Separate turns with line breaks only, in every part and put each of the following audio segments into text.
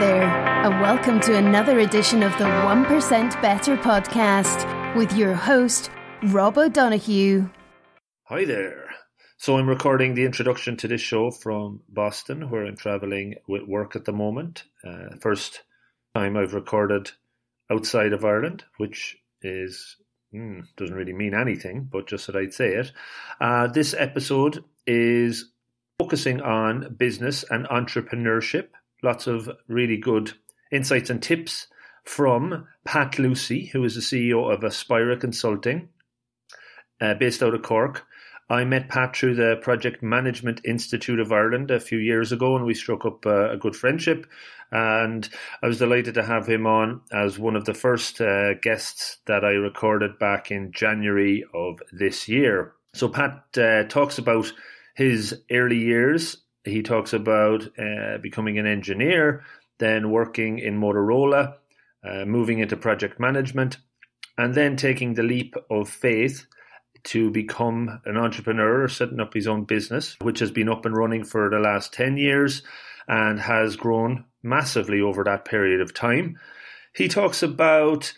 there, and welcome to another edition of the 1% Better podcast with your host, Rob O'Donoghue.
Hi there. So, I'm recording the introduction to this show from Boston, where I'm traveling with work at the moment. Uh, first time I've recorded outside of Ireland, which is mm, doesn't really mean anything, but just that I'd say it. Uh, this episode is focusing on business and entrepreneurship. Lots of really good insights and tips from Pat Lucey, who is the CEO of Aspira Consulting, uh, based out of Cork. I met Pat through the Project Management Institute of Ireland a few years ago, and we struck up uh, a good friendship. And I was delighted to have him on as one of the first uh, guests that I recorded back in January of this year. So, Pat uh, talks about his early years. He talks about uh, becoming an engineer, then working in Motorola, uh, moving into project management, and then taking the leap of faith to become an entrepreneur, setting up his own business, which has been up and running for the last 10 years and has grown massively over that period of time. He talks about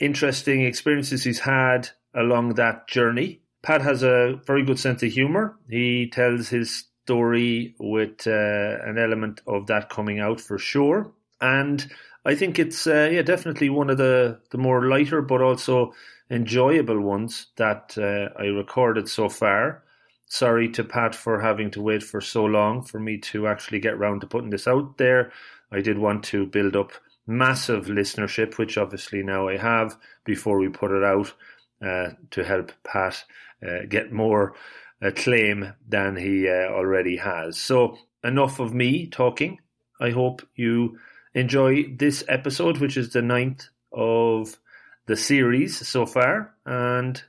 interesting experiences he's had along that journey Pat has a very good sense of humor. He tells his story with uh, an element of that coming out for sure. And I think it's uh, yeah definitely one of the the more lighter but also enjoyable ones that uh, I recorded so far. Sorry to Pat for having to wait for so long for me to actually get round to putting this out there. I did want to build up massive listenership, which obviously now I have before we put it out uh, to help Pat uh, get more acclaim than he uh, already has. So, enough of me talking. I hope you enjoy this episode, which is the ninth of the series so far. And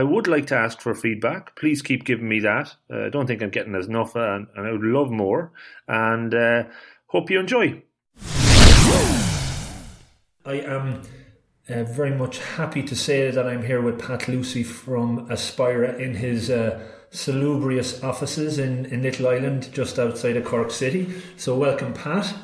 I would like to ask for feedback. Please keep giving me that. Uh, I don't think I'm getting as enough, and, and I would love more. And uh, hope you enjoy. I am uh, very much happy to say that I'm here with Pat Lucey from Aspira in his uh, salubrious offices in, in Little Island, just outside of Cork City. So, welcome, Pat.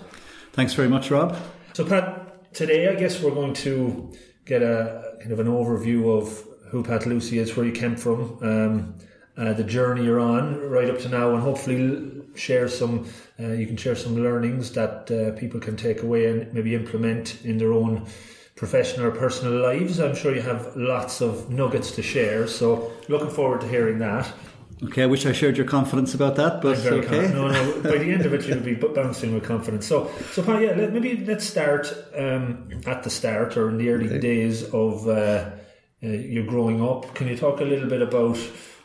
Thanks very much, Rob.
So, Pat, today I guess we're going to get a kind of an overview of who Pat Lucey is, where you came from, um, uh, the journey you're on right up to now, and hopefully share some. Uh, you can share some learnings that uh, people can take away and maybe implement in their own professional or personal lives. I'm sure you have lots of nuggets to share. So looking forward to hearing that.
Okay, I wish I shared your confidence about that, but okay.
no, no. By the end of it, you'll be bouncing with confidence. So, so yeah, let, maybe let's start um, at the start or in the early okay. days of uh, uh, your growing up. Can you talk a little bit about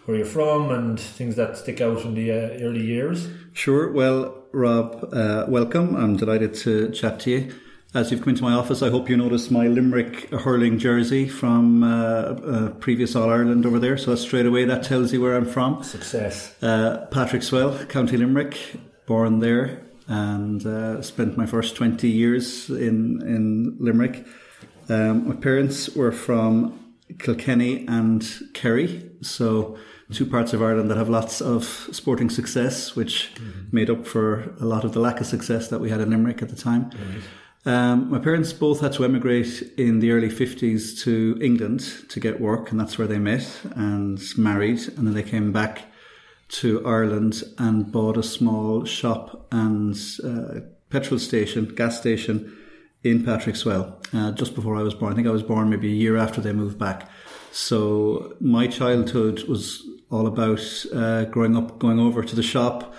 where you're from and things that stick out in the uh, early years?
Sure. Well, Rob, uh, welcome. I'm delighted to chat to you. As you've come into my office, I hope you noticed my Limerick hurling jersey from uh, uh, previous All Ireland over there. So that's straight away that tells you where I'm from.
Success.
Uh, Patrickswell, County Limerick, born there, and uh, spent my first twenty years in in Limerick. Um, my parents were from Kilkenny and Kerry, so two parts of Ireland that have lots of sporting success, which mm-hmm. made up for a lot of the lack of success that we had in Limerick at the time. Mm-hmm. Um, my parents both had to emigrate in the early 50s to England to get work, and that's where they met and married. And then they came back to Ireland and bought a small shop and uh, petrol station, gas station in Patrickswell uh, just before I was born. I think I was born maybe a year after they moved back. So my childhood was all about uh, growing up, going over to the shop,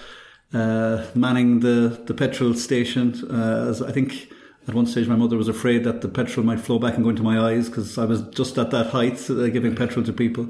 uh, manning the, the petrol station. Uh, I think at one stage, my mother was afraid that the petrol might flow back and go into my eyes because I was just at that height, uh, giving petrol to people.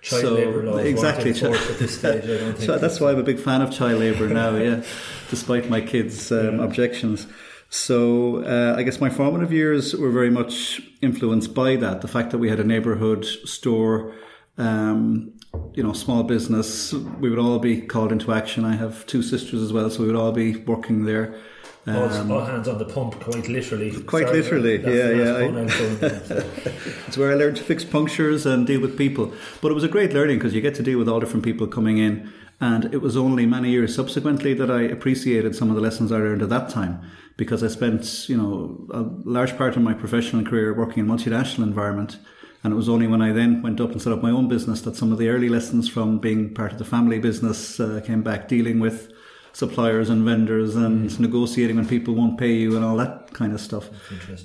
Child so, labour laws
exactly.
at this stage. I don't think
so that's why I'm a big fan of child labour now. Yeah, despite my kids' um, yeah. objections. So uh, I guess my formative years were very much influenced by that. The fact that we had a neighbourhood store, um, you know, small business. We would all be called into action. I have two sisters as well, so we would all be working there.
Um, all, hands on the pump, quite literally.
Quite Sorry, literally, yeah, yeah. it's where I learned to fix punctures and deal with people. But it was a great learning because you get to deal with all different people coming in. And it was only many years subsequently that I appreciated some of the lessons I learned at that time because I spent, you know, a large part of my professional career working in multinational environment. And it was only when I then went up and set up my own business that some of the early lessons from being part of the family business uh, came back, dealing with suppliers and vendors and mm. negotiating when people won't pay you and all that kind of stuff.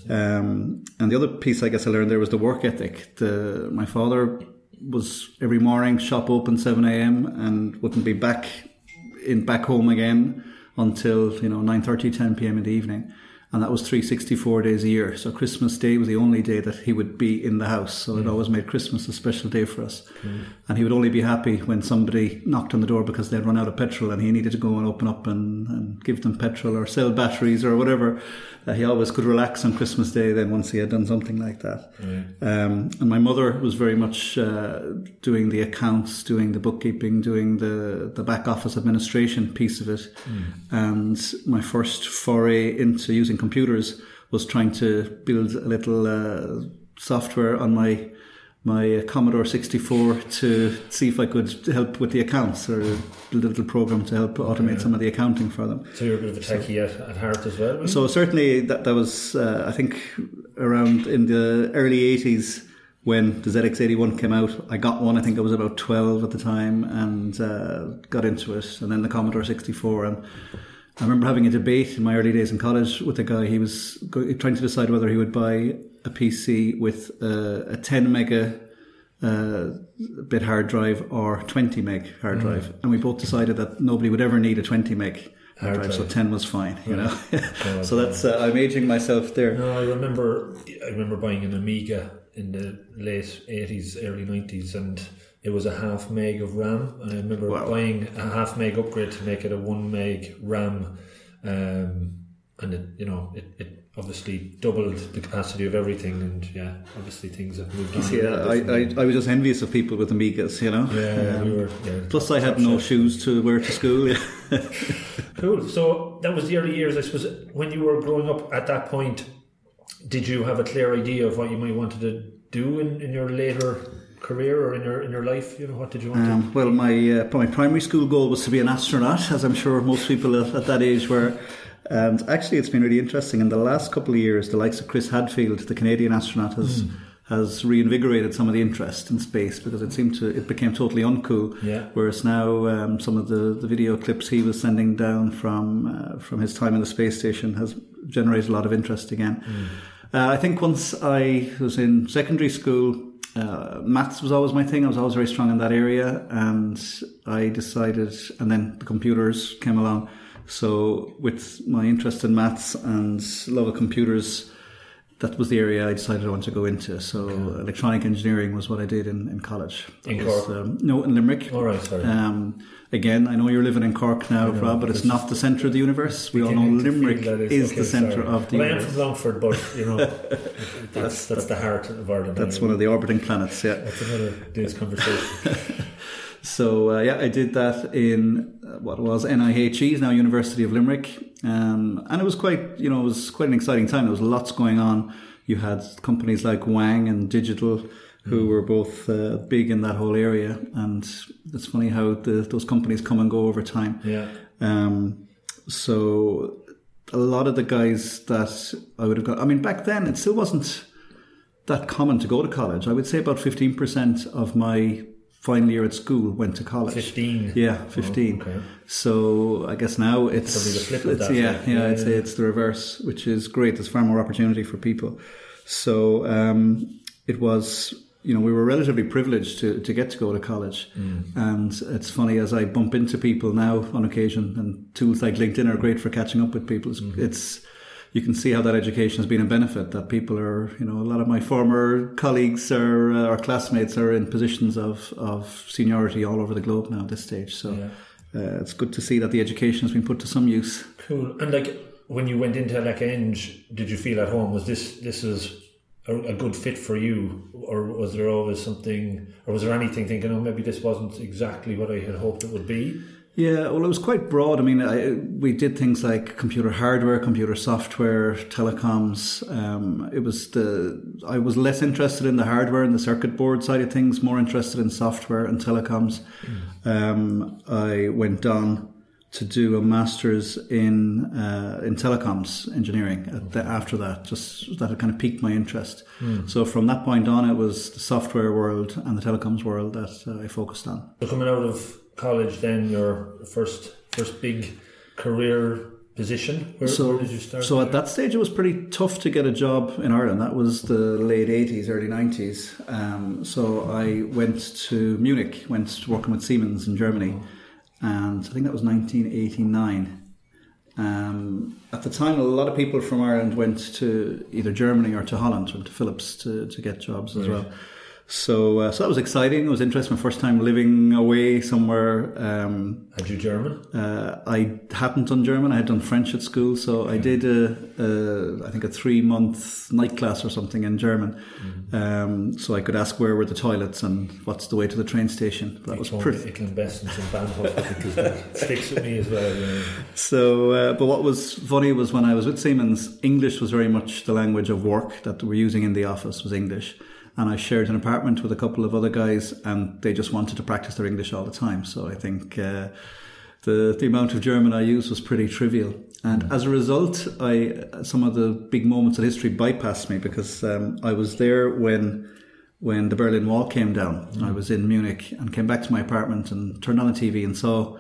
Um, and the other piece I guess I learned there was the work ethic. The, my father was every morning shop open 7 a.m. and wouldn't be back in back home again until you know 9:30 10 p.m. in the evening and that was 364 days a year. So Christmas Day was the only day that he would be in the house. So mm. it always made Christmas a special day for us. Mm. And he would only be happy when somebody knocked on the door because they'd run out of petrol and he needed to go and open up and, and give them petrol or sell batteries or whatever. Uh, he always could relax on Christmas Day then once he had done something like that. Mm. Um, and my mother was very much uh, doing the accounts, doing the bookkeeping, doing the, the back office administration piece of it. Mm. And my first foray into using using computers was trying to build a little uh, software on my my Commodore 64 to see if I could help with the accounts or build a little program to help automate yeah. some of the accounting for them.
So you're a bit of a techie so, at, at heart as well?
So certainly that, that was, uh, I think, around in the early 80s when the ZX81 came out. I got one, I think I was about 12 at the time and uh, got into it. And then the Commodore 64 and I remember having a debate in my early days in college with a guy. He was trying to decide whether he would buy a PC with a, a 10 mega uh, bit hard drive or 20 meg hard mm. drive, and we both decided that nobody would ever need a 20 meg hard, drive, so 10 was fine. You know, so that's uh, I'm aging myself there.
No, I remember I remember buying an Amiga in the late 80s, early 90s, and it was a half meg of RAM, and I remember wow. buying a half meg upgrade to make it a one meg RAM, um, and it you know it, it obviously doubled the capacity of everything, and yeah, obviously things have moved on.
See, I, I, I, was just envious of people with Amigas, you know.
Yeah, um, we were. Yeah,
plus, I had no shoes to wear to school.
cool. So that was the early years, I suppose. When you were growing up, at that point, did you have a clear idea of what you might wanted to do in, in your later career or in your in your life? You know, what did you want? Um,
to well, my uh, my primary school goal was to be an astronaut, as I'm sure most people at, at that age were. And actually, it's been really interesting. In the last couple of years, the likes of Chris Hadfield, the Canadian astronaut, has mm. has reinvigorated some of the interest in space because it seemed to it became totally uncool.
Yeah.
Whereas now, um, some of the, the video clips he was sending down from uh, from his time in the space station has generated a lot of interest again. Mm. Uh, I think once I was in secondary school, uh, maths was always my thing. I was always very strong in that area, and I decided, and then the computers came along. So, with my interest in maths and love of computers, that was the area I decided I wanted to go into. So, okay. electronic engineering was what I did in, in college.
That in was, Cork?
Um, no, in Limerick.
All right, sorry.
Um, again, I know you're living in Cork now, know, Rob, but it's not the centre of the universe. We all know Limerick is, is okay, the centre of the
well,
universe.
I am from Longford, but you know, that's, that's, that's the heart of Ireland.
That's one of the orbiting planets. Yeah,
that's another day's conversation.
so uh, yeah, I did that in uh, what was NIHE, now University of Limerick, um, and it was quite, you know, it was quite an exciting time. There was lots going on. You had companies like Wang and Digital who mm. were both uh, big in that whole area. And it's funny how the, those companies come and go over time.
Yeah.
Um, so a lot of the guys that I would have got, I mean, back then it still wasn't that common to go to college. I would say about 15% of my final year at school went to college.
15?
Yeah, 15. Oh, okay. So I guess now it's,
it's
yeah, yeah, yeah, I'd say it's the reverse, which is great. There's far more opportunity for people. So um, it was you know, we were relatively privileged to, to get to go to college. Mm. And it's funny as I bump into people now on occasion, and tools like LinkedIn are great for catching up with people. It's, mm-hmm. it's you can see how that education has been a benefit. That people are, you know, a lot of my former colleagues or uh, or classmates are in positions of of seniority all over the globe now at this stage. So yeah. uh, it's good to see that the education has been put to some use.
Cool. And like when you went into like Eng, did you feel at home? Was this this is a, a, good fit for you, or was there always something, or was there anything thinking, oh, maybe this wasn't exactly what I had hoped it would be?
Yeah, well, it was quite broad. I mean, I, we did things like computer hardware, computer software, telecoms. Um, it was the I was less interested in the hardware and the circuit board side of things, more interested in software and telecoms. Mm. Um, I went on to do a master's in uh, in telecoms engineering the, after that. Just that had kind of piqued my interest. Mm. So from that point on, it was the software world and the telecoms world that uh, I focused on.
So coming out of college, then your first first big career position? Where,
so,
where did you start?
So
there?
at that stage, it was pretty tough to get a job in Ireland. That was the late eighties, early nineties. Um, so I went to Munich, went working with Siemens in Germany, and I think that was nineteen eighty nine. Um, at the time, a lot of people from Ireland went to either Germany or to Holland, went to Philips to, to get jobs as right. well. So, uh, so that was exciting. It was interesting. My first time living away somewhere. Um,
had you German?
Uh, I hadn't done German. I had done French at school. So I did a, a I think a three month night class or something in German. Mm-hmm. Um, so I could ask where were the toilets and what's the way to the train station. That was pretty.
Can best in Bahnhof because that sticks with me as well. Yeah.
So, uh, but what was funny was when I was with Siemens, English was very much the language of work that we were using in the office was English and I shared an apartment with a couple of other guys, and they just wanted to practice their English all the time. So I think uh, the the amount of German I used was pretty trivial. And as a result, I some of the big moments of history bypassed me because um, I was there when when the Berlin Wall came down. Mm. I was in Munich and came back to my apartment and turned on the TV and saw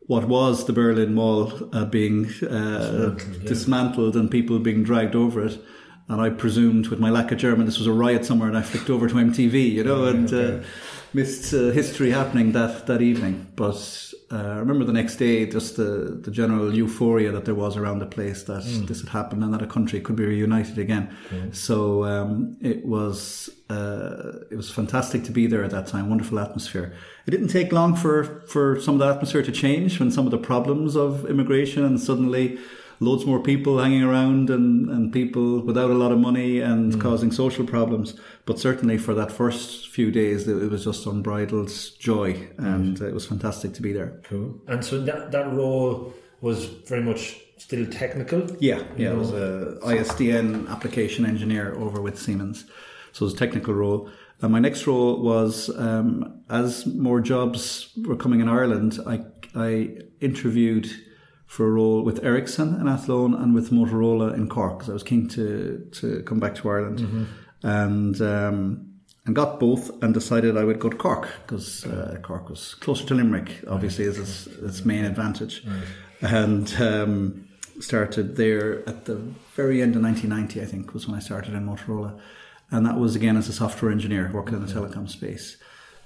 what was the Berlin Wall uh, being uh, dismantled, yeah. dismantled and people being dragged over it and I presumed with my lack of German this was a riot somewhere, and I flicked over to MTV, you know, and okay. uh, missed uh, history happening that that evening. But uh, I remember the next day just the the general euphoria that there was around the place that mm. this had happened and that a country could be reunited again. So um, it was uh, it was fantastic to be there at that time. Wonderful atmosphere. It didn't take long for for some of the atmosphere to change when some of the problems of immigration and suddenly loads more people hanging around and, and people without a lot of money and mm. causing social problems. But certainly for that first few days, it was just unbridled joy and mm. it was fantastic to be there.
Cool. And so that, that role was very much still technical?
Yeah, yeah. Know? I was a ISDN application engineer over with Siemens. So it was a technical role. And my next role was um, as more jobs were coming in Ireland, I, I interviewed for a role with Ericsson in Athlone and with Motorola in Cork because I was keen to to come back to Ireland mm-hmm. and um, and got both and decided I would go to Cork because uh, Cork was closer to Limerick obviously right. is its, its main advantage right. and um, started there at the very end of 1990 I think was when I started in Motorola and that was again as a software engineer working in the telecom space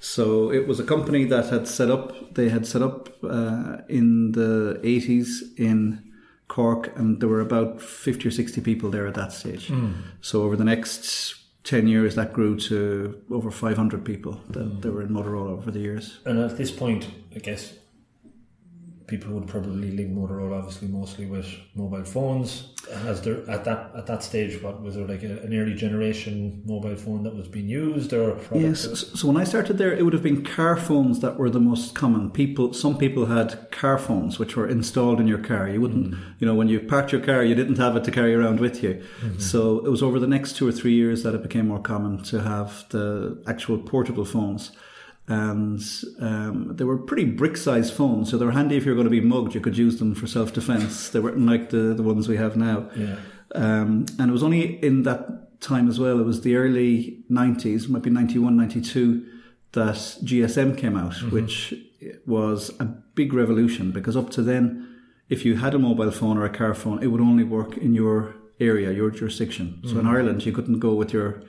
so it was a company that had set up, they had set up uh, in the 80s in Cork, and there were about 50 or 60 people there at that stage. Mm. So over the next 10 years, that grew to over 500 people that, mm. that were in Motorola over the years.
And at this point, I guess people would probably link Motorola obviously mostly with mobile phones. As there at that at that stage, what was there like a, an early generation mobile phone that was being used or
yes? So when I started there, it would have been car phones that were the most common. People, some people had car phones which were installed in your car. You wouldn't, mm. you know, when you parked your car, you didn't have it to carry around with you. Mm-hmm. So it was over the next two or three years that it became more common to have the actual portable phones and um, they were pretty brick-sized phones, so they were handy if you were going to be mugged. You could use them for self-defense. They weren't like the, the ones we have now.
Yeah.
Um, and it was only in that time as well. It was the early '90s, might be '91, '92, that GSM came out, mm-hmm. which was a big revolution because up to then, if you had a mobile phone or a car phone, it would only work in your area, your jurisdiction. So mm-hmm. in Ireland, you couldn't go with your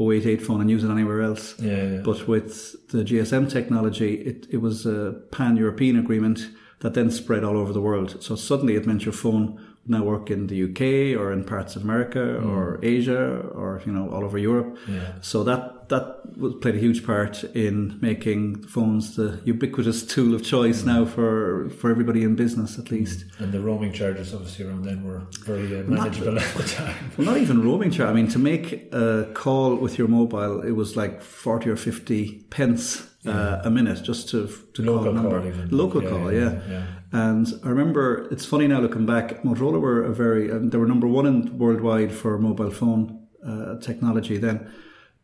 088 phone and use it anywhere else.
Yeah, yeah.
But with the GSM technology, it, it was a pan European agreement that then spread all over the world. So suddenly it meant your phone now work in the UK or in parts of America mm. or Asia or you know all over Europe.
Yeah.
So that that played a huge part in making phones the ubiquitous tool of choice mm. now for for everybody in business at least.
Mm. And the roaming charges obviously around then were very uh, manageable not, at the time.
Well, not even roaming charge. I mean, to make a call with your mobile, it was like forty or fifty pence. Yeah. Uh, a minute just to to
local
call a number.
Call even.
Local
yeah,
call,
yeah. Yeah.
And I remember it's funny now looking back. Motorola were a very um, they were number one in worldwide for mobile phone uh, technology then,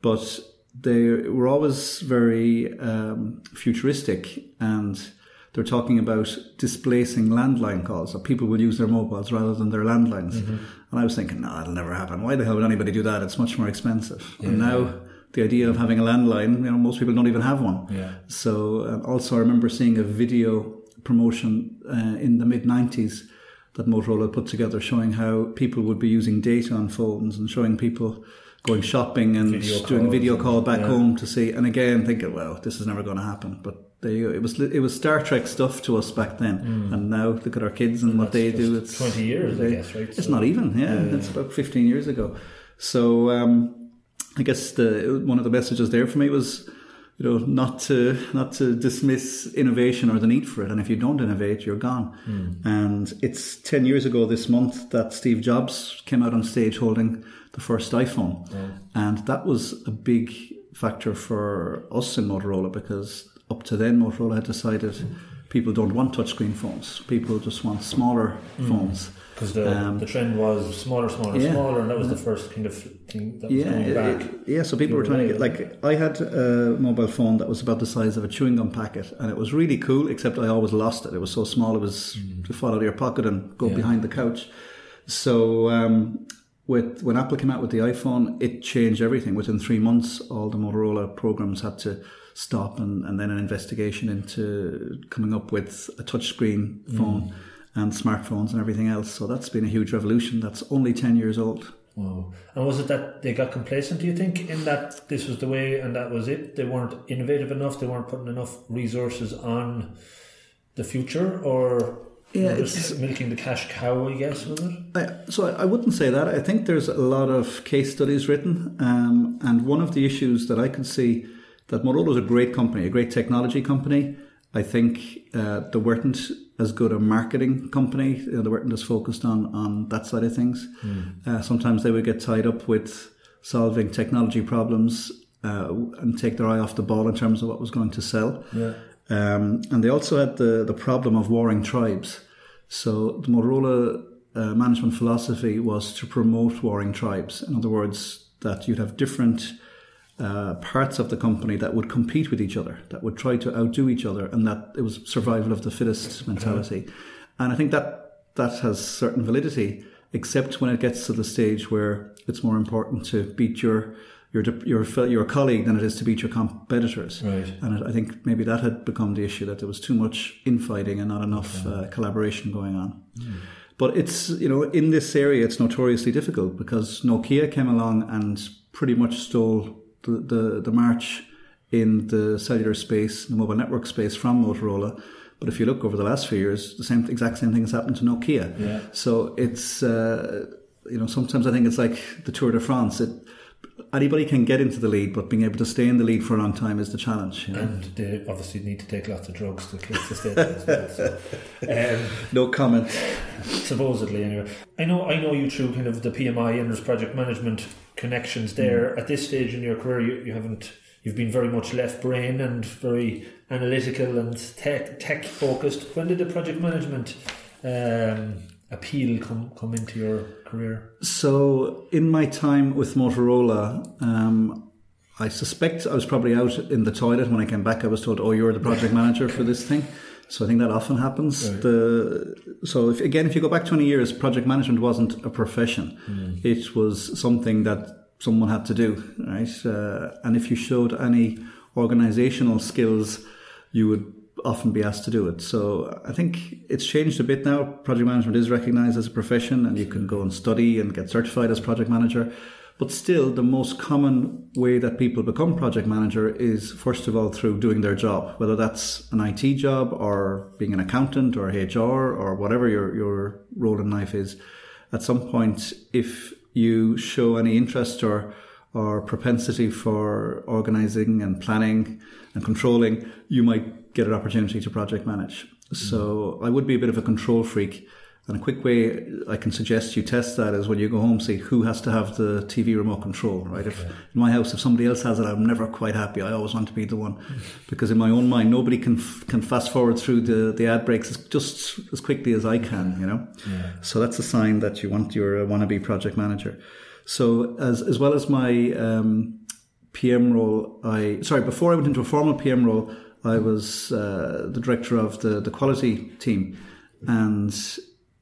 but they were always very um, futuristic and they're talking about displacing landline calls. So people will use their mobiles rather than their landlines.
Mm-hmm.
And I was thinking, no, that'll never happen. Why the hell would anybody do that? It's much more expensive. and now the idea of having a landline, you know, most people don't even have one.
Yeah.
So um, also, I remember seeing a video promotion uh, in the mid '90s that Motorola put together, showing how people would be using data on phones and showing people going shopping and
Video
doing a video call back
yeah.
home to see. And again, thinking, well, this is never going to happen. But there you go. It was it was Star Trek stuff to us back then, and now look at our kids and, what they
Mm.
do. It's
20 years, I guess, right?
It's
So-
not even. Yeah, it's about fifteen years ago. So um, I guess the one of the messages there for me was, you know, not to not to dismiss innovation or the need for it. And if you don't innovate, you're gone. Hmm. And it's ten years ago this month that Steve Jobs came out on stage holding the first iPhone, and that was a big factor for us in Motorola because up to then Motorola had decided people don't want touchscreen phones. People just want smaller hmm. phones.
Because the,
Um,
the trend was smaller, smaller,
yeah.
smaller, and that was the first kind of thing that was
Yeah,
coming back.
it- yeah. So people were trying to get like I had a mobile phone that was about the size of a chewing gum packet, and it was really cool. Except I always lost it. It was so small; it was to fall out of your pocket and go
Mm. Yeah.
behind the couch. So um, with when Apple came out with the iPhone, it changed everything. Within three months, all the Motorola programs had to stop, and, and then an investigation into coming up with a touchscreen
Mm.
And smartphones and everything else. So that's been a huge revolution. That's only ten years old.
Wow. And was it that they got complacent, do you think, in that this was the way and that was it? They weren't innovative enough, they weren't putting enough resources on the future, or
Yeah,
just
it's-
milking the cash cow, I guess, was it?
I, so I, I wouldn't say that. I think there's a lot of case studies written, um, and one of the issues that I could see that Motorola is a great company, a great technology company. I think uh, they weren't as good a marketing company. You know, they weren't as focused on on that side of things. Uh, sometimes they would get tied up with solving technology problems uh, and take their eye off the ball in terms of what was going to sell.
Yeah.
Um, and they also had the, the problem of warring tribes. So the Motorola uh, management philosophy was to promote warring tribes. In other words, that you'd have different uh, parts of the company that would compete with each other, that would try to outdo each other, and that it was survival of the fittest mentality. And I think that that has certain validity, except when it gets to the stage where it's more important to beat your your your your colleague than it is to beat your competitors.
Right.
And I think maybe that had become the issue that there was too much infighting and not enough uh, collaboration going on. But it's you know in this area it's notoriously difficult because Nokia came along and pretty much stole the the, the march in the cellular space, the mobile network space from Motorola. But if you look over the last few years, the same exact same thing has happened to Nokia.
Yeah.
So it's uh, you know sometimes I think it's like the Tour de France. It anybody can get into the lead, but being able to stay in the lead for a long time is the challenge. You know?
And they obviously need to take lots of drugs to, to stay there as well. So, um,
No comment.
supposedly anyway. I know I know you through kind of the PMI and there's project management connections there. At this stage in your career you, you haven't you've been very much left brain and very analytical and tech tech focused. When did the project management um, appeal come come into your career?
So, in my time with Motorola, um, I suspect I was probably out in the toilet when I came back. I was told, "Oh, you're the project manager for this thing." So I think that often happens. The so if, again, if you go back twenty years, project management wasn't a profession; it was something that someone had to do, right? Uh, and if you showed any organizational skills, you would often be asked to do it. So I think it's changed a bit now. Project management is recognized as a profession and you can go and study and get certified as project manager. But still, the most common way that people become project manager is, first of all, through doing their job, whether that's an IT job or being an accountant or HR or whatever your, your role in life is. At some point, if you show any interest or or propensity for organizing and planning and controlling, you might get an opportunity to project manage. So I would be a bit of a control freak. And a quick way I can suggest you test that is when you go home, see who has to have the TV remote control, right? If in my house, if somebody else has it, I'm never quite happy. I always want to be the one, because in my own mind, nobody can can fast forward through the the ad breaks as, just as quickly as I can, you know. So that's a sign that you want your uh, wannabe project manager. So as as well as my um, PM role, I sorry before I went into a formal PM role, I was uh, the director of the, the quality team. And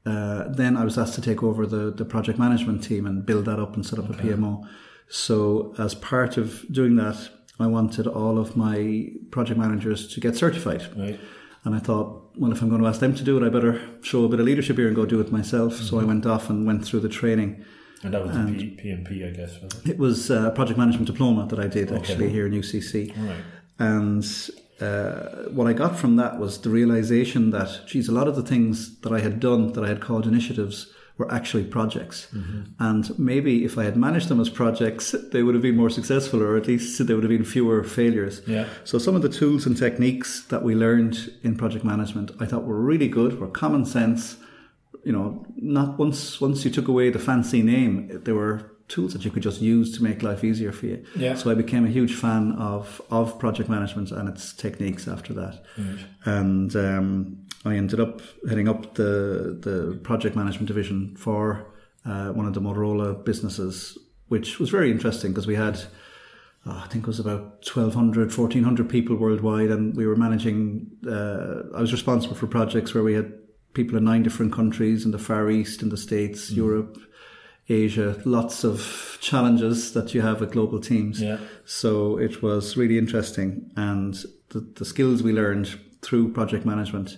uh, then I was asked to take over the, the project management team and build that up and set up okay. a PMO. So, as part of doing that, I wanted all of my project managers to get certified.
Right.
And I thought, well, if I'm going to ask them to do it, I better show a bit of leadership here and go do it myself. Mm-hmm. So I mm-hmm. went off and went through the training.
And that was and the PMP, I guess. Was
it? it? was a project management diploma that I did okay. actually here in UCC.
Right.
And uh, what I got from that was the realization that, geez, a lot of the things that I had done that I had called initiatives were actually projects. Mm-hmm. And maybe if I had managed them as projects, they would have been more successful, or at least there would have been fewer failures.
Yeah.
So some of the tools and techniques that we learned in project management, I thought were really good, were common sense. You know, not once once you took away the fancy name, they were tools that you could just use to make life easier for you.
Yeah.
So I became a huge fan of of project management and its techniques after that.
Right.
And um, I ended up heading up the the project management division for uh, one of the Motorola businesses, which was very interesting because we had. Oh, I think it was about 1,200, 1,400 people worldwide, and we were managing. Uh, I was responsible for projects where we had people in nine different countries in the Far East, in the States, mm. Europe, Asia, lots of challenges that you have with global teams.
Yeah.
So it was really interesting. And the, the skills we learned through project management,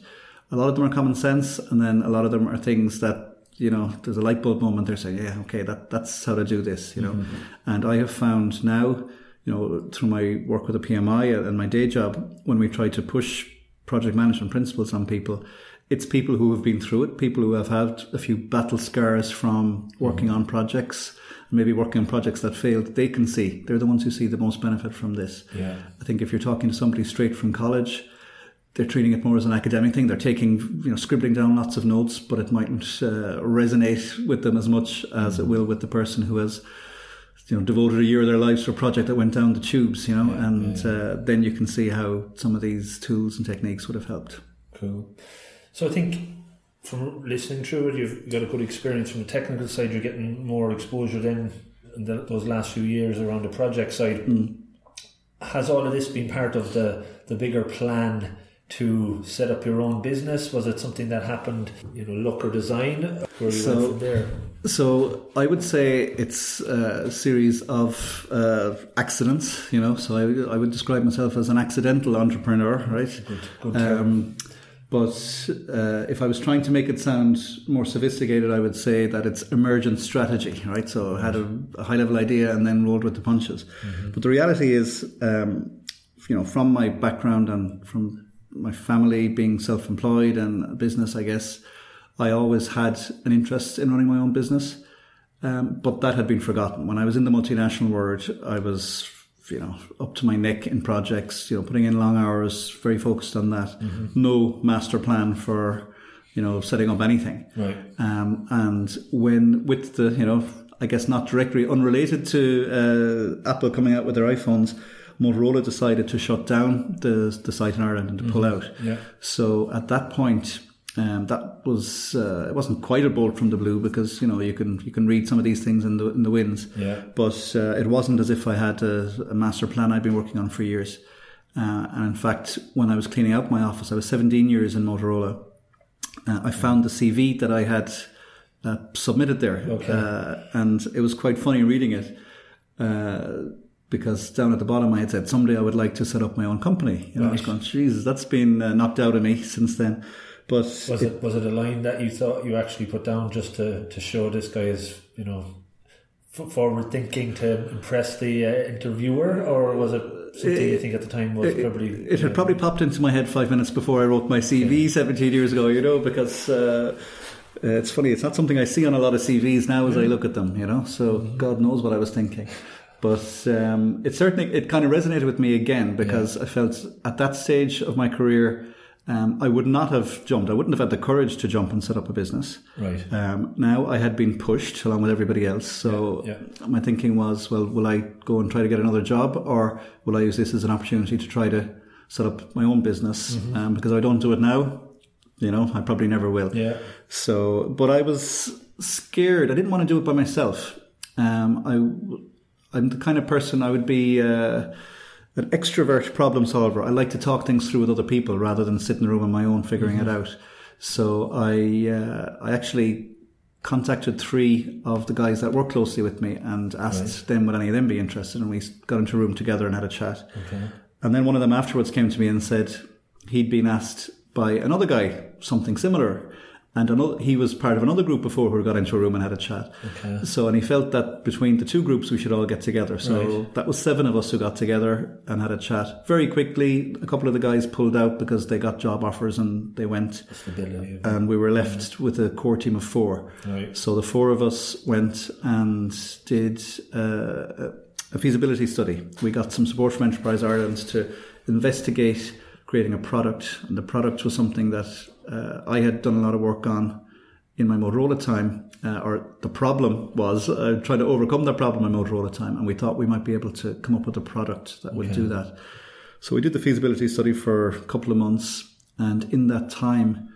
a lot of them are common sense. And then a lot of them are things that, you know, there's a light bulb moment. They're saying, yeah, okay, that, that's how to do this, you know. Mm-hmm. And I have found now, you know, through my work with the PMI and my day job, when we try to push project management principles on people, it's people who have been through it, people who have had a few battle scars from working mm-hmm. on projects, maybe working on projects that failed. They can see they're the ones who see the most benefit from this.
Yeah.
I think if you're talking to somebody straight from college, they're treating it more as an academic thing. They're taking, you know, scribbling down lots of notes, but it mightn't uh, resonate with them as much as it mm-hmm. will with the person who has you know, devoted a year of their lives to a project that went down the tubes, you know, yeah, and yeah. Uh, then you can see how some of these tools and techniques would have helped.
Cool. So I think from listening through it, you've got a good experience from the technical side. You're getting more exposure then in the, those last few years around the project side.
Mm.
Has all of this been part of the the bigger plan to set up your own business? Was it something that happened, you know, luck or design? So, went from there?
So I would say it's a series of uh, accidents. You know, so I, I would describe myself as an accidental entrepreneur, right?
Good, good um,
but uh, if I was trying to make it sound more sophisticated, I would say that it's emergent strategy, right? So I had a, a high level idea and then rolled with the punches. Mm-hmm. But the reality is, um, you know, from my background and from my family being self employed and business, I guess, I always had an interest in running my own business. Um, but that had been forgotten. When I was in the multinational world, I was you know, up to my neck in projects, you know, putting in long hours, very focused on that. Mm-hmm. No master plan for, you know, setting up anything.
Right.
Um, and when, with the, you know, I guess not directly unrelated to uh, Apple coming out with their iPhones, Motorola decided to shut down the the site in Ireland and to pull
mm-hmm.
out.
Yeah.
So at that point, um, that was uh, it wasn't quite a bolt from the blue because you know you can you can read some of these things in the in the winds.
Yeah.
But uh, it wasn't as if I had a, a, master plan I'd been working on for years. Uh, and in fact, when I was cleaning out my office, I was 17 years in Motorola. Uh, I found the CV that I had uh, submitted there,
okay.
Uh, and it was quite funny reading it because down at the bottom I had said someday I would like to set up my own company. You know, right. I was going, Jesus, that's been knocked out of me since then. But
was it, it, was it a line that you thought you actually put down just to, to show this guy is you know forward thinking to impress the uh, interviewer, or was it something you think at the time was
it,
probably?
It had probably popped into my head five minutes before I wrote my CV yeah. seventeen years ago. You know, because. Uh, uh, it's funny. It's not something I see on a lot of CVs now as I look at them. You know, so mm-hmm. God knows what I was thinking. But um, it certainly it kind of resonated with me again because yeah. I felt at that stage of my career um, I would not have jumped. I wouldn't have had the courage to jump and set up a business.
Right.
Um, now I had been pushed along with everybody else. So
yeah,
yeah. my thinking was, well, will I go and try to get another job, or will I use this as an opportunity to try to set up my own business? Mm-hmm. Um, because if I don't do it now, you know, I probably never will.
Yeah.
So, but I was scared. I didn't want to do it by myself. Um, I, I'm the kind of person I would be. Uh, an extrovert problem solver. I like to talk things through with other people rather than sit in the room on my own figuring mm-hmm. it out. So I uh, I actually contacted three of the guys that work closely with me and asked right. them would any of them be interested, and we got into a room together and had a chat. Okay. And then one of them afterwards came to me and said he'd been asked by another guy something similar and another, he was part of another group before who got into a room and had a chat. Okay. So, and he felt that between the two groups, we should all get together. So right. that was seven of us who got together and had a chat. Very quickly, a couple of the guys pulled out because they got job offers and they went. And we were left yeah. with a core team of four. Right. So the four of us went and did uh, a feasibility study. We got some support from Enterprise Ireland to investigate creating a product, and the product was something that uh, I had done a lot of work on in my Motorola time, uh, or the problem was uh, trying to overcome that problem in Motorola time, and we thought we might be able to come up with a product that would do that. So we did the feasibility study for a couple of months, and in that time,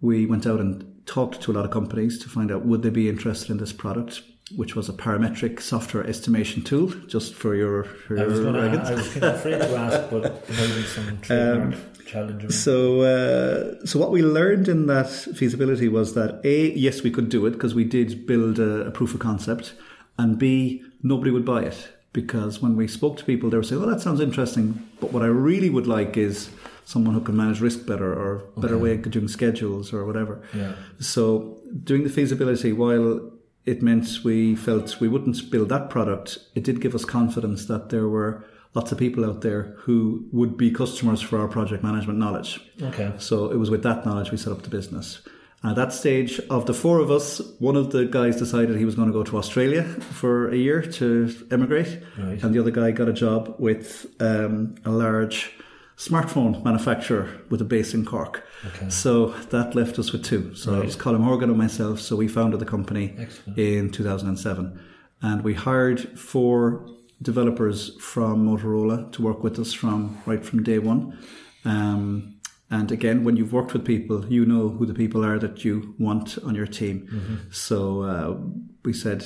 we went out and talked to a lot of companies to find out would they be interested in this product which was a parametric software estimation tool, just for your. For
I was, gonna, I was kind of afraid to ask, but maybe some um, challenge.
So, uh, so what we learned in that feasibility was that a yes, we could do it because we did build a, a, proof of concept, and b nobody would buy it because when we spoke to people, they were saying, "Well, that sounds interesting," but what I really would like is someone who can manage risk better or better okay. way of doing schedules or whatever. Yeah. So doing the feasibility while it meant we felt we wouldn't build that product. It did give us confidence that there were lots of people out there who would be customers for our project management knowledge. Okay. So it was with that knowledge we set up the business. At that stage, of the four of us, one of the guys decided he was going to go to Australia for a year to emigrate, right. and the other guy got a job with um, a large smartphone manufacturer with a base in Cork. Okay. So that left us with two. So right. it was Colin Morgan and myself. So we founded the company Excellent. in 2007. And we hired four developers from Motorola to work with us from right from day one. Um, and again, when you've worked with people, you know who the people are that you want on your team. Mm-hmm. So uh, we said,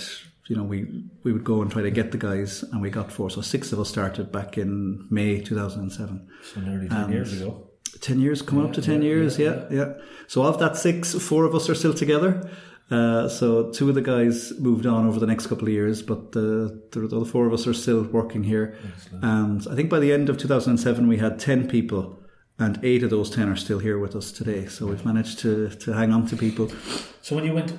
you know, we, we would go and try to get the guys, and we got four. So six of us started back in May 2007.
So nearly 10 and years ago.
10 years, coming yeah, up to 10 yeah, years, yeah, yeah, yeah. So of that six, four of us are still together. Uh, so two of the guys moved on over the next couple of years, but the, the, the four of us are still working here. Excellent. And I think by the end of 2007, we had 10 people and eight of those 10 are still here with us today. So we've managed to, to hang on to people.
So when you went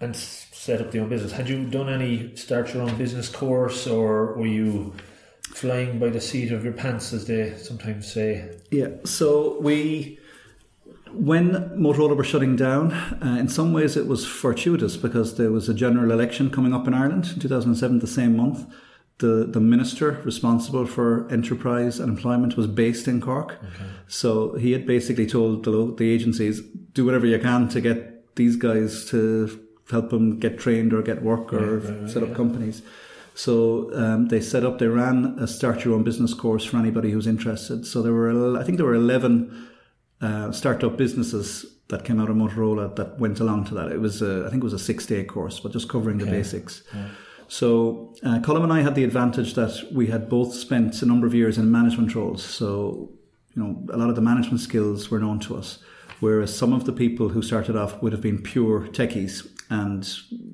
and set up your own business. Had you done any start your own business course, or were you flying by the seat of your pants, as they sometimes say?
Yeah. So we. When Motorola were shutting down, uh, in some ways it was fortuitous because there was a general election coming up in Ireland in 2007, the same month the the minister responsible for enterprise and employment was based in Cork. Okay. So he had basically told the the agencies do whatever you can to get these guys to help them get trained or get work or right, right, set up yeah. companies. So um, they set up, they ran a start your own business course for anybody who's interested. So there were, I think there were 11 uh, startup businesses that came out of Motorola that went along to that. It was, a, I think it was a six day course, but just covering okay. the basics. Yeah. So uh, Colin and I had the advantage that we had both spent a number of years in management roles. So, you know, a lot of the management skills were known to us. Whereas some of the people who started off would have been pure techies and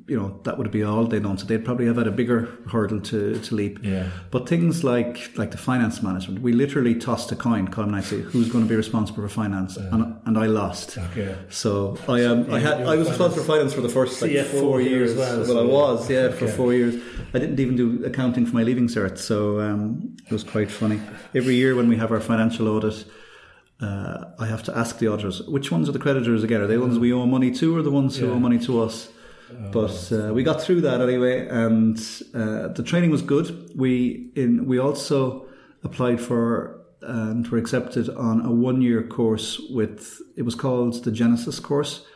you know that would be all they'd done. So they'd probably have had a bigger hurdle to, to leap. Yeah. But things like like the finance management, we literally tossed a coin. Colin and I say, who's going to be responsible for finance, uh, and, and I lost. Okay. So I am. Um, I had. I was responsible for finance for the first like four years. Well, well, I was. Yeah, for four years. I didn't even do accounting for my leaving cert, so um, it was quite funny. Every year when we have our financial audit. Uh, I have to ask the auditors which ones are the creditors again? Are they the ones we owe money to, or the ones who owe money to us? Oh. But uh, we got through that anyway, and uh, the training was good. We in we also applied for and were accepted on a one year course with it was called the Genesis course.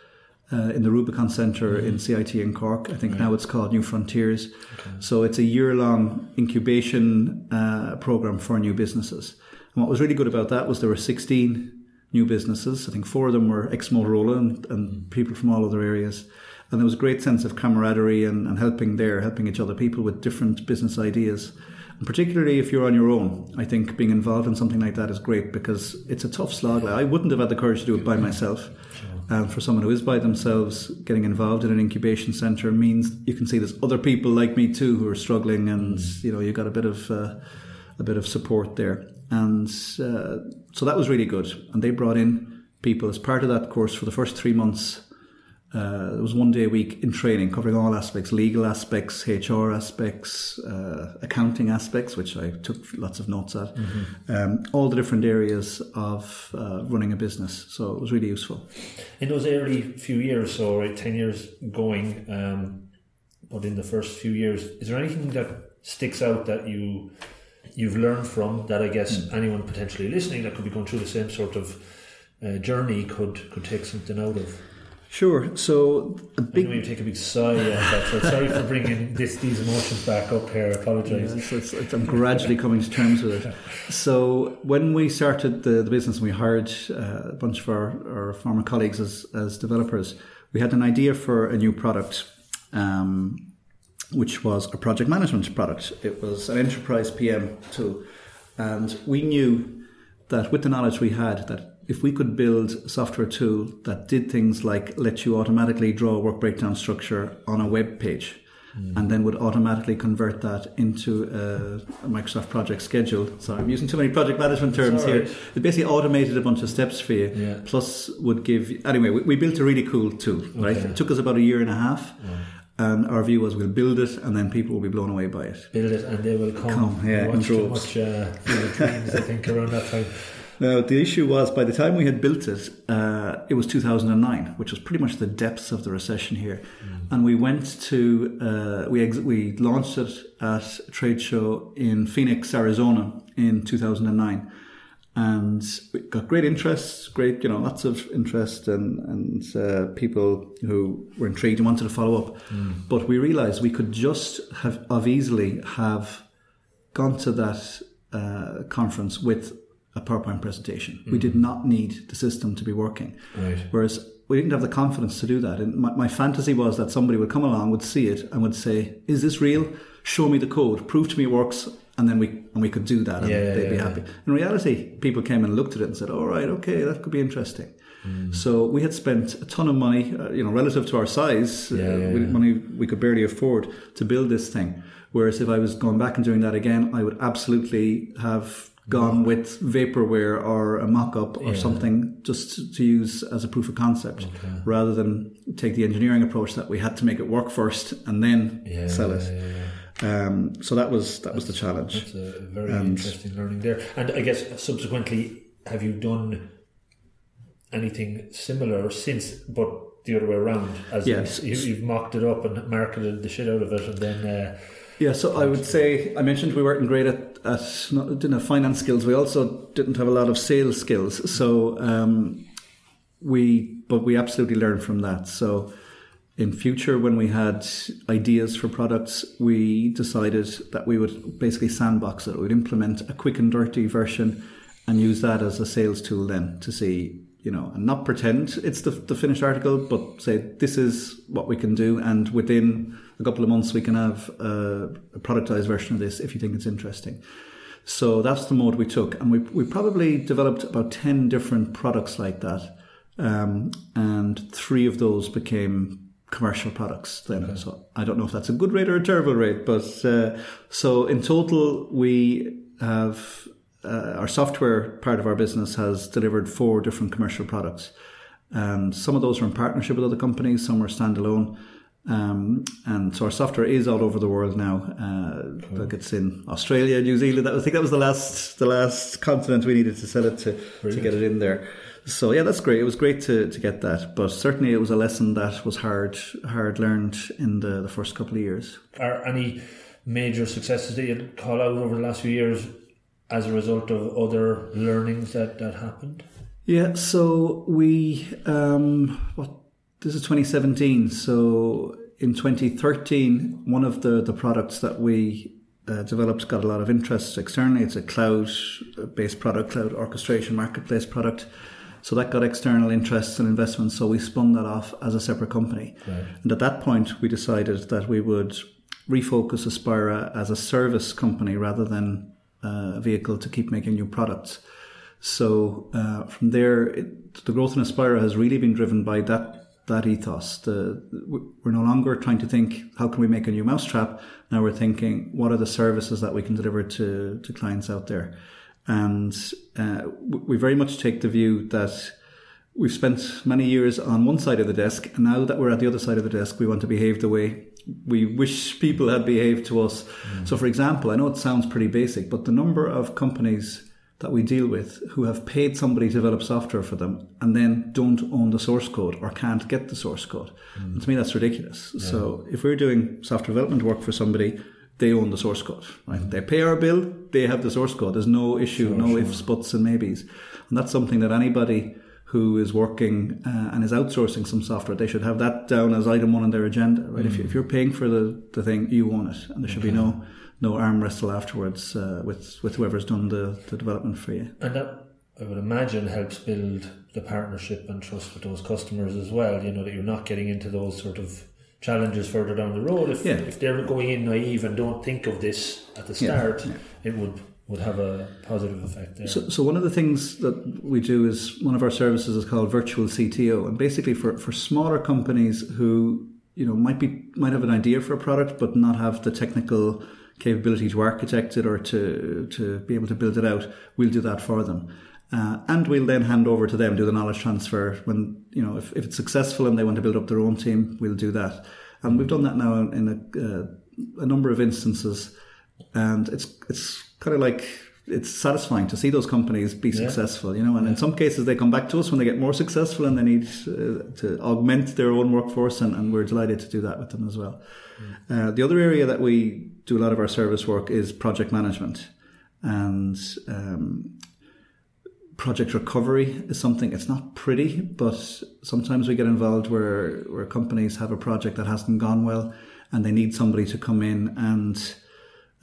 Uh, in the Rubicon Centre mm-hmm. in CIT in Cork. I think now it's called New Frontiers. Okay. So it's a year long incubation uh, program for new businesses. And what was really good about that was there were 16 new businesses. I think four of them were ex Motorola and, and, people from all other areas. and there was a great sense of camaraderie and, and helping there, helping each other, people with different business ideas. And particularly if you're on your own, I think being involved in something like that is great because it's a tough slog. Like, I wouldn't have had the courage to do it by myself. And for someone who is by themselves, getting involved in an incubation centre means you can see there's other people like me too who are struggling, and you know you got a bit of uh, a bit of support there. And uh, so that was really good. And they brought in people as part of that course for the first three months. Uh, there was one day a week in training covering all aspects legal aspects, HR aspects, uh, accounting aspects, which I took lots of notes at, mm-hmm. um, all the different areas of uh, running a business. So it was really useful.
In those early few years, so right, 10 years going, um, but in the first few years, is there anything that sticks out that you you've learned from that I guess mm. anyone potentially listening that could be going through the same sort of uh, journey could could take something out of?
Sure. So
a big. I take a big sigh. Yeah, so sorry for bringing this, these emotions back up here. I apologise. Yeah,
so it's, it's, I'm gradually coming to terms with it. So when we started the, the business, and we hired uh, a bunch of our, our former colleagues as as developers. We had an idea for a new product. Um, which was a project management product. It was an enterprise PM tool. And we knew that with the knowledge we had, that if we could build a software tool that did things like let you automatically draw a work breakdown structure on a web page, mm. and then would automatically convert that into a, a, Microsoft project schedule. Sorry, I'm using too many project management terms here. It basically automated a bunch of steps for you, yeah. plus would give. Anyway, we, we, built a really cool tool. Right, okay. it took us about a year and a half. Yeah and our view was we'll build it and then people will be blown away by it.
Build it and they will come. come yeah, in droves. Too much uh, I think, around that time.
Now, the issue was by the time we had built it, uh, it was 2009, which was pretty much the depths of the recession here. Mm. And we went to, uh, we, ex- we launched it at a trade show in Phoenix, Arizona in 2009 and we got great interest, great, you know, lots of interest and, and uh, people who were intrigued and wanted to follow up. Mm. But we realized we could just have, have easily have gone to that uh, conference with a PowerPoint presentation. Mm. We did not need the system to be working. Right. Whereas we didn't have the confidence to do that. And my, my fantasy was that somebody would come along, would see it, and would say, Is this real? Show me the code, prove to me it works, and then we and we could do that and yeah, they'd yeah, be happy. Yeah. In reality, people came and looked at it and said, "All right, okay, that could be interesting." Mm. So we had spent a ton of money, uh, you know, relative to our size, uh, money we could barely afford to build this thing. Whereas if I was going back and doing that again, I would absolutely have gone with vaporware or a mock-up or something just to use as a proof of concept okay. rather than take the engineering approach that we had to make it work first and then sell it um, so that was that was the challenge.
That's a very and, interesting learning there. And I guess subsequently, have you done anything similar since? But the other way around, as yes. you, have mocked it up and marketed the shit out of it, and then. Uh,
yeah, so I would say I mentioned we weren't great at, at not, didn't have finance skills. We also didn't have a lot of sales skills. So um, we, but we absolutely learned from that. So in future when we had ideas for products we decided that we would basically sandbox it. We'd implement a quick and dirty version and use that as a sales tool then to see you know and not pretend it's the, the finished article but say this is what we can do and within a couple of months we can have a, a productized version of this if you think it's interesting. So that's the mode we took and we, we probably developed about 10 different products like that um, and three of those became commercial products then. Okay. So I don't know if that's a good rate or a terrible rate, but uh, so in total we have uh, our software part of our business has delivered four different commercial products. and some of those are in partnership with other companies, some are standalone. Um, and so our software is all over the world now. Uh, cool. Like it's in Australia, New Zealand. I think that was the last the last continent we needed to sell it to Brilliant. to get it in there. So yeah, that's great. It was great to, to get that, but certainly it was a lesson that was hard hard learned in the, the first couple of years.
Are any major successes that you call out over the last few years as a result of other learnings that, that happened?
Yeah, so we um, what this is 2017. So in 2013, one of the the products that we uh, developed got a lot of interest externally. It's a cloud based product, cloud orchestration marketplace product So that got external interests and investments. So we spun that off as a separate company.
Right.
And at that point, we decided that we would refocus Aspira as a service company rather than uh, a vehicle to keep making new products. So uh, from there, it, the growth in Aspira has really been driven by that that ethos. The, we're no longer trying to think how can we make a new mousetrap. Now we're thinking what are the services that we can deliver to to clients out there, and uh, we very much take the view that. We've spent many years on one side of the desk, and now that we're at the other side of the desk, we want to behave the way we wish people had behaved to us. Mm. So, for example, I know it sounds pretty basic, but the number of companies that we deal with who have paid somebody to develop software for them and then don't own the source code or can't get the source code. Mm. to me, that's ridiculous. Yeah. So if we're doing software development work for somebody, they own the source code, right? Mm. They pay our bill, they have the source code. There's no issue, sure, no sure. ifs, buts, and maybes. And that's something that anybody who is working uh, and is outsourcing some software, they should have that down as item one on their agenda, right? Mm. If, you, if you're paying for the, the thing, you own it, and there should okay. be no no arm wrestle afterwards uh, with with whoever's done the, the development for you.
And that I would imagine helps build the partnership and trust with those customers as well. You know that you're not getting into those sort of challenges further down the road. If
yeah.
if they're going in naive and don't think of this at the start, yeah. Yeah. it would would have a positive effect there.
So, so one of the things that we do is one of our services is called virtual CTO, and basically for for smaller companies who you know might be might have an idea for a product but not have the technical capability to architect it or to, to be able to build it out, we'll do that for them. Uh, and we'll then hand over to them, do the knowledge transfer. When, you know, if, if it's successful and they want to build up their own team, we'll do that. And we've done that now in a, uh, a number of instances. And it's, it's kind of like, it's satisfying to see those companies be yeah. successful, you know. And yeah. in some cases, they come back to us when they get more successful and they need uh, to augment their own workforce, and, and, we're delighted to do that with them as well. Mm. Uh, the other area that we do a lot of our service work is project management. And um, project recovery is something, it's not pretty, but sometimes we get involved where, where companies have a project that hasn't gone well and they need somebody to come in and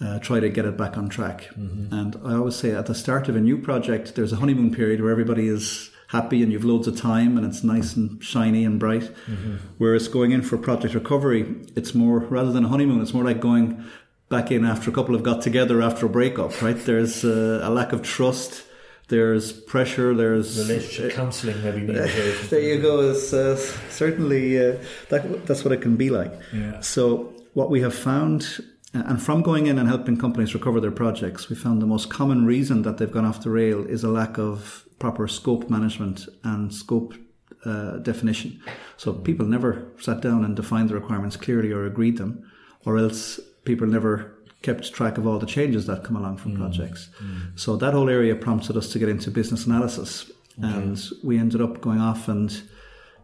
uh, try to get it back on track. Mm-hmm. And I always say at the start of a new project, there's a honeymoon period where everybody is happy and you've loads of time and it's nice and shiny and bright. Mm-hmm. Whereas going in for project recovery, it's more rather than a honeymoon, it's more like going back in after a couple have got together after a breakup, right? There's uh, a lack of trust. There's pressure. There's
relationship uh, counselling. Maybe
uh, there you go. It's uh, certainly uh, that, that's what it can be like.
Yeah.
So what we have found, and from going in and helping companies recover their projects, we found the most common reason that they've gone off the rail is a lack of proper scope management and scope uh, definition. So people never sat down and defined the requirements clearly or agreed them, or else people never kept track of all the changes that come along from mm. projects. Mm. So that whole area prompted us to get into business analysis. Okay. And we ended up going off and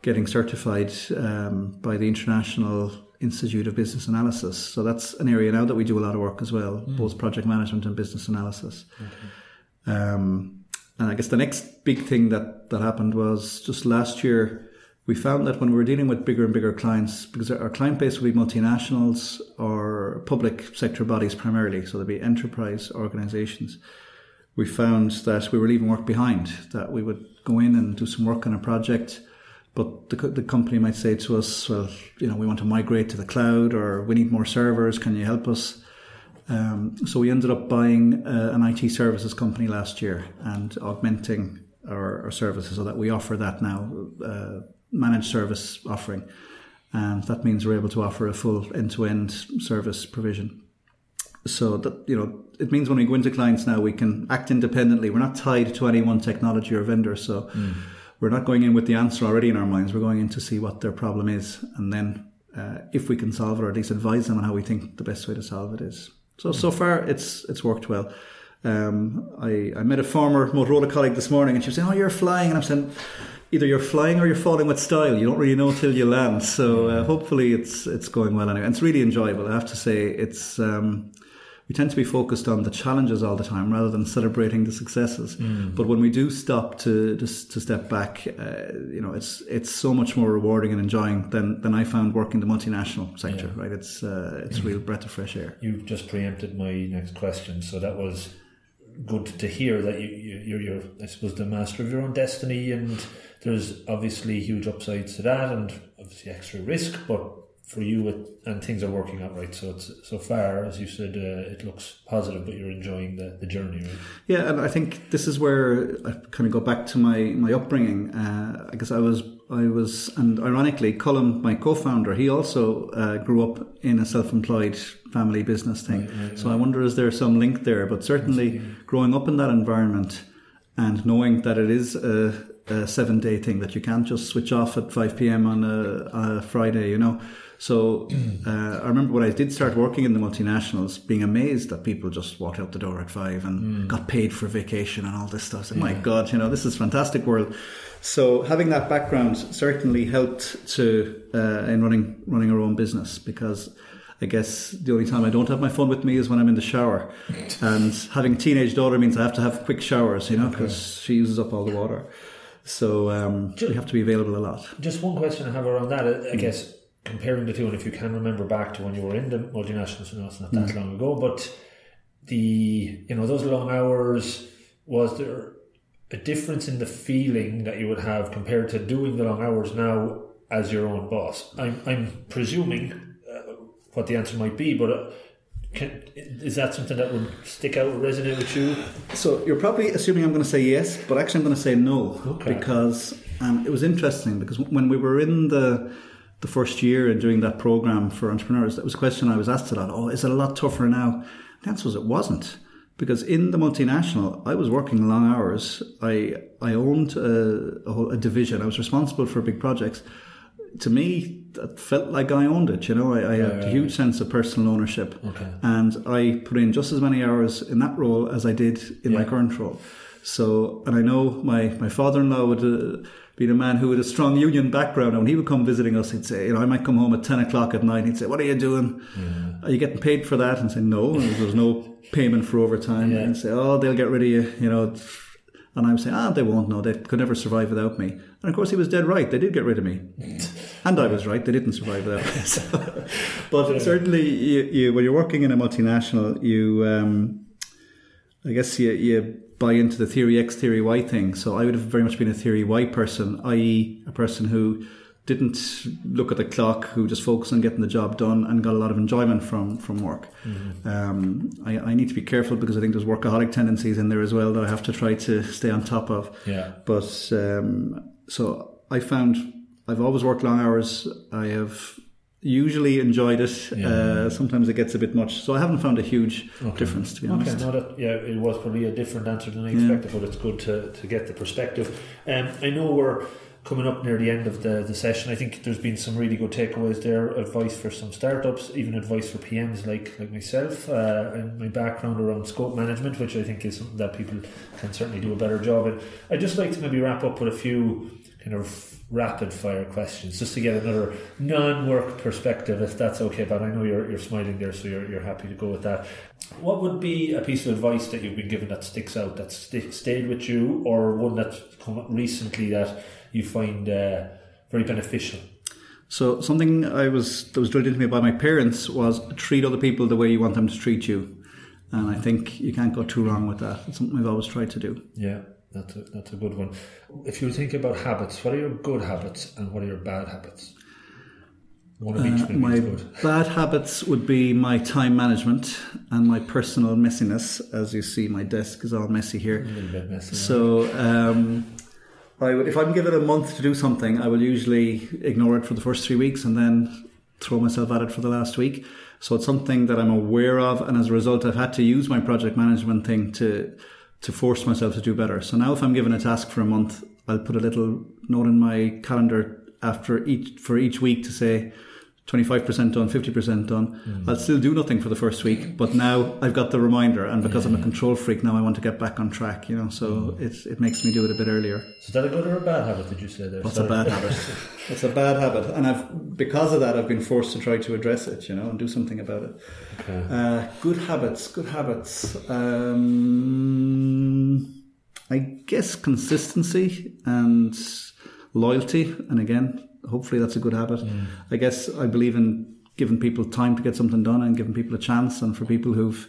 getting certified um, by the International Institute of Business Analysis. So that's an area now that we do a lot of work as well, mm. both project management and business analysis. Okay. Um, and I guess the next big thing that, that happened was just last year, we found that when we were dealing with bigger and bigger clients, because our client base would be multinationals or public sector bodies primarily, so there'd be enterprise organizations, we found that we were leaving work behind, that we would go in and do some work on a project, but the, the company might say to us, well, you know, we want to migrate to the cloud or we need more servers, can you help us? Um, so we ended up buying uh, an IT services company last year and augmenting our, our services so that we offer that now. Uh, managed service offering. And that means we're able to offer a full end to end service provision. So that, you know, it means when we go into clients now, we can act independently. We're not tied to any one technology or vendor. So mm. we're not going in with the answer already in our minds. We're going in to see what their problem is. And then uh, if we can solve it or at least advise them on how we think the best way to solve it is. So, so far it's, it's worked well. Um, I, I met a former Motorola colleague this morning and she was saying, Oh, you're flying. And I'm saying, either you're flying or you're falling with style. You don't really know till you land. So uh, hopefully it's it's going well anyway. And it's really enjoyable. I have to say it's. Um, we tend to be focused on the challenges all the time rather than celebrating the successes. Mm. But when we do stop to just to step back, uh, you know, it's it's so much more rewarding and enjoying than, than I found working the multinational sector. Yeah. Right? It's uh, it's a real breath of fresh air.
You've just preempted my next question. So that was good to hear that you, you you're, you're I suppose the master of your own destiny, and there's obviously huge upsides to that, and obviously extra risk, but for you it, and things are working out right. So it's so far, as you said, uh, it looks positive, but you're enjoying the, the journey, right?
Yeah, and I think this is where I kind of go back to my my upbringing. Uh, I guess I was I was, and ironically, Colin, my co-founder, he also uh, grew up in a self-employed family business thing. Right, right, so. I wonder is there some link there? But certainly, growing up in that environment and knowing that it is a, a seven-day thing that you can't just switch off at five p.m. on a, a Friday, you know so uh, I remember when I did start working in the multinationals, being amazed that people just walked out the door at five and mm. got paid for vacation and all this stuff. So, yeah. My God, you know, this is fantastic world. So having that background certainly helped to uh, in running running our own business because. I guess the only time I don't have my phone with me is when I'm in the shower. And having a teenage daughter means I have to have quick showers, you know, because okay. she uses up all the water. So um, just, we have to be available a lot.
Just one question I have around that. I guess comparing the two, and if you can remember back to when you were in the multinationals, know, it's not that mm. long ago, but the you know those long hours was there a difference in the feeling that you would have compared to doing the long hours now as your own boss? I'm I'm presuming uh, what the answer might be, but. Uh, can, is that something that would stick out, resonate with you?
So you're probably assuming I'm going to say yes, but actually I'm going to say no okay. because um, it was interesting because when we were in the the first year and doing that program for entrepreneurs, that was a question I was asked a lot. Oh, is it a lot tougher now? The answer was it wasn't. Because in the multinational, I was working long hours. I I owned a, a, whole, a division. I was responsible for big projects. To me, that felt like I owned it. You know, I, I had a huge sense of personal ownership,
okay.
and I put in just as many hours in that role as I did in yeah. my current role. So, and I know my my father in law would. Uh, being a man who had a strong union background, and when he would come visiting us, he'd say, you know, I might come home at 10 o'clock at night. He'd say, What are you doing? Yeah. Are you getting paid for that? And say, No, and there no payment for overtime. Yeah. And say, Oh, they'll get rid of you, you know. And I would say, Ah, they won't No, They could never survive without me. And of course, he was dead right. They did get rid of me. and I was right. They didn't survive without me. So, but yeah. certainly, you, you, when you're working in a multinational, you, um, I guess you, you buy into the theory X, theory Y thing. So I would have very much been a theory Y person, i.e., a person who didn't look at the clock, who just focused on getting the job done and got a lot of enjoyment from from work. Mm-hmm. Um, I, I, need to be careful because I think there's workaholic tendencies in there as well that I have to try to stay on top of.
Yeah.
But um, so I found I've always worked long hours. I have usually enjoyed it. Yeah. Uh, sometimes it gets a bit much, so I haven't found a huge okay. difference to be honest.
Okay, no, that, yeah, it was probably a different answer than I expected, yeah. but it's good to, to get the perspective. Um, I know we're coming up near the end of the, the session. I think there's been some really good takeaways there, advice for some startups, even advice for PMs like like myself, uh, and my background around scope management, which I think is something that people can certainly do a better job in. I'd just like to maybe wrap up with a few kind of rapid fire questions just to get another non-work perspective if that's okay but I know you're, you're smiling there so you're, you're happy to go with that what would be a piece of advice that you've been given that sticks out that st- stayed with you or one that's come up recently that you find uh, very beneficial
so something I was that was drilled into me by my parents was treat other people the way you want them to treat you and I think you can't go too wrong with that it's something I've always tried to do
yeah that's a, that's a good one. If you think about habits, what are your good habits and what are your bad habits?
One of each uh, my bad habits would be my time management and my personal messiness. As you see, my desk is all messy here.
A little bit messy.
So, um, I, if I'm given a month to do something, I will usually ignore it for the first three weeks and then throw myself at it for the last week. So it's something that I'm aware of, and as a result, I've had to use my project management thing to to force myself to do better. So now if I'm given a task for a month, I'll put a little note in my calendar after each for each week to say 25% done, 50% done. Mm. I'll still do nothing for the first week, but now I've got the reminder. And because. I'm a control freak, now I want to get back on track, you know, so mm. it, it makes me do it a bit earlier.
So is that a good or a bad habit, did you say there?
What's a bad habit? it's a bad habit. And I've, because of that, I've been forced to try to address it, you know, and do something about it. Okay. Uh, good habits, good habits. Um, I guess consistency and loyalty. And again, hopefully that's a good habit. Mm. I guess I believe in giving people time to get something done and giving people a chance. And for people who've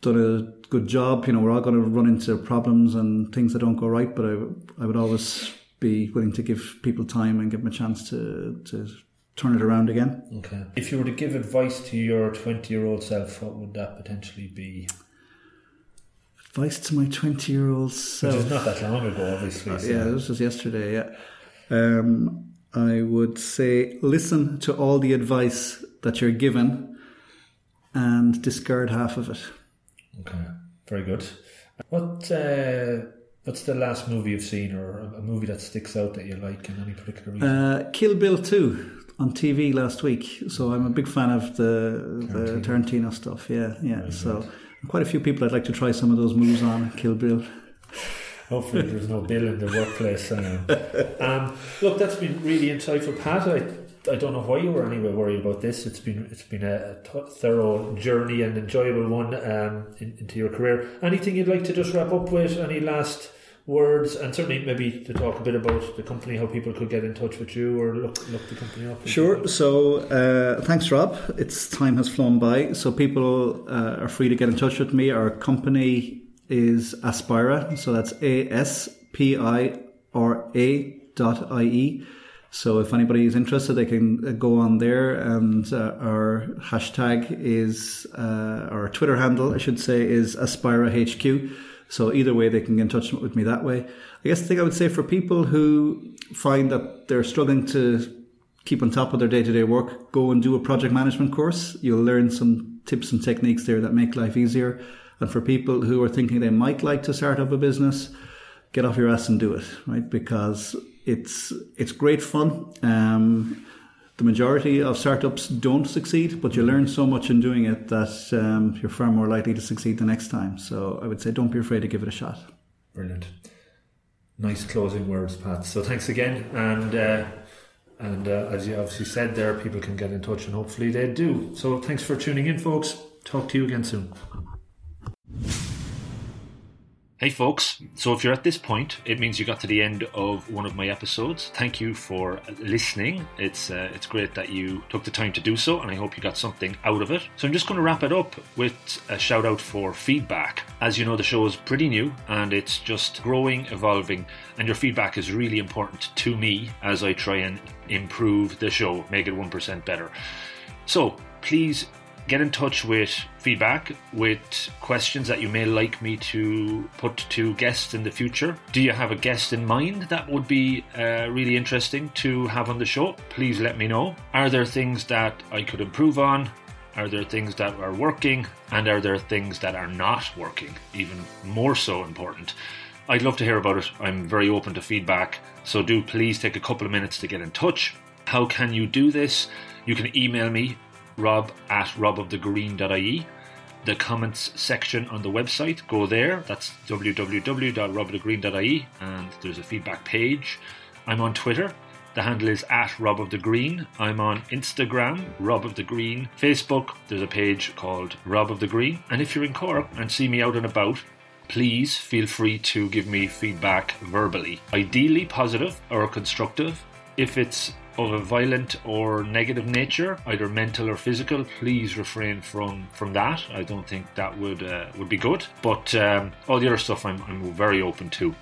done a good job. You know, we're all going to run into problems and things that don't go right, but I, I would always be willing to give people time and give them a chance to to turn it around again.
Okay. If you were to give advice to your 20 year old self, what would that potentially be?
Advice to my 20 year old self.
Which is not that long ago, obviously.
Uh, so. Yeah, this was yesterday, yeah. Um, I would say listen to all the advice that you're given and discard half of it.
Okay, very good. What uh, What's the last movie you've seen, or a movie that sticks out that you like in any particular reason?
Uh, Kill Bill Two on TV last week. So I'm a big fan of the Tarantino. the Tarantino stuff. Yeah, yeah. Very so good. quite a few people I'd like to try some of those moves on Kill Bill.
Hopefully, there's no bill in the workplace. um, look, that's been really insightful, Pat. I I don't know why you were anyway worried about this. It's been it's been a, thorough journey and enjoyable one um, in, into your career. Anything you'd like to just wrap up with? Any last words? And certainly maybe to talk a bit about the company, how people could get in touch with you or look look the company up.
Sure. So uh, thanks, Rob. Its time has flown by. So people uh, are free to get in touch with me. Our company is Aspira. So that's A S P I R A dot I E. So if anybody is interested, they can uh, go on there, and uh, our hashtag is uh, our Twitter handle, I should say, is Aspira HQ. So either way, they can get in touch with me that way. I guess the thing I would say for people who find that they're struggling to keep on top of their day to day work, go and do a project management course. You'll learn some tips and techniques there that make life easier. And for people who are thinking they might like to start up a business, get off your ass and do it, right? Because it's it's great fun. Um, the majority of startups don't succeed, but you learn so much in doing it that um, you're far more likely to succeed the next time. So I would say don't be afraid to give it a shot.
Brilliant. Nice closing words, Pat. So thanks again, and uh, and uh, as you obviously said, there people can get in touch, and hopefully they do. So thanks for tuning in, folks. Talk to you again soon. Hey folks, so if you're at this point, it means you got to the end of one of my episodes. Thank you for listening. It's uh, it's great that you took the time to do so, and I hope you got something out of it. So I'm just going to wrap it up with a shout out for feedback. As you know, the show is pretty new and it's just growing, evolving, and your feedback is really important to me as I try and improve the show, make it 1% better. So please get in touch with feedback, with questions that you may like me to put to guests in the future. Do you have a guest in mind that would be uh, really interesting to have on the show? Please let me know. Are there things that I could improve on? Are there things that are working? And are there things that are not working? Even more so important. I'd love to hear about it. I'm very open to feedback. So do please take a couple of minutes to get in touch. How can you do this? You can email me rob at robofthegreen.ie. The comments section on the website, go there. That's www.robofthegreen.ie, and there's a feedback page. I'm on Twitter. The handle is at Rob of the Green. I'm on Instagram, Rob of the Green. Facebook, there's a page called Rob of the Green. And if you're in Cork and see me out and about, please feel free to give me feedback verbally. Ideally positive or constructive. If it's of a violent or negative nature, either mental or physical, please refrain from from that. I don't think that would uh, would be good. But um, all the other stuff, I'm, I'm very open to.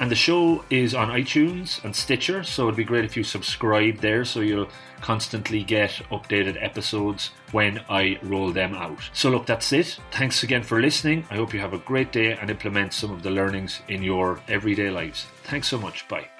And the show is on iTunes and Stitcher, so it'd be great if you subscribe there so you'll constantly get updated episodes when I roll them out. So, look, that's it. Thanks again for listening. I hope you have a great day and implement some of the learnings in your everyday lives. Thanks so much. Bye.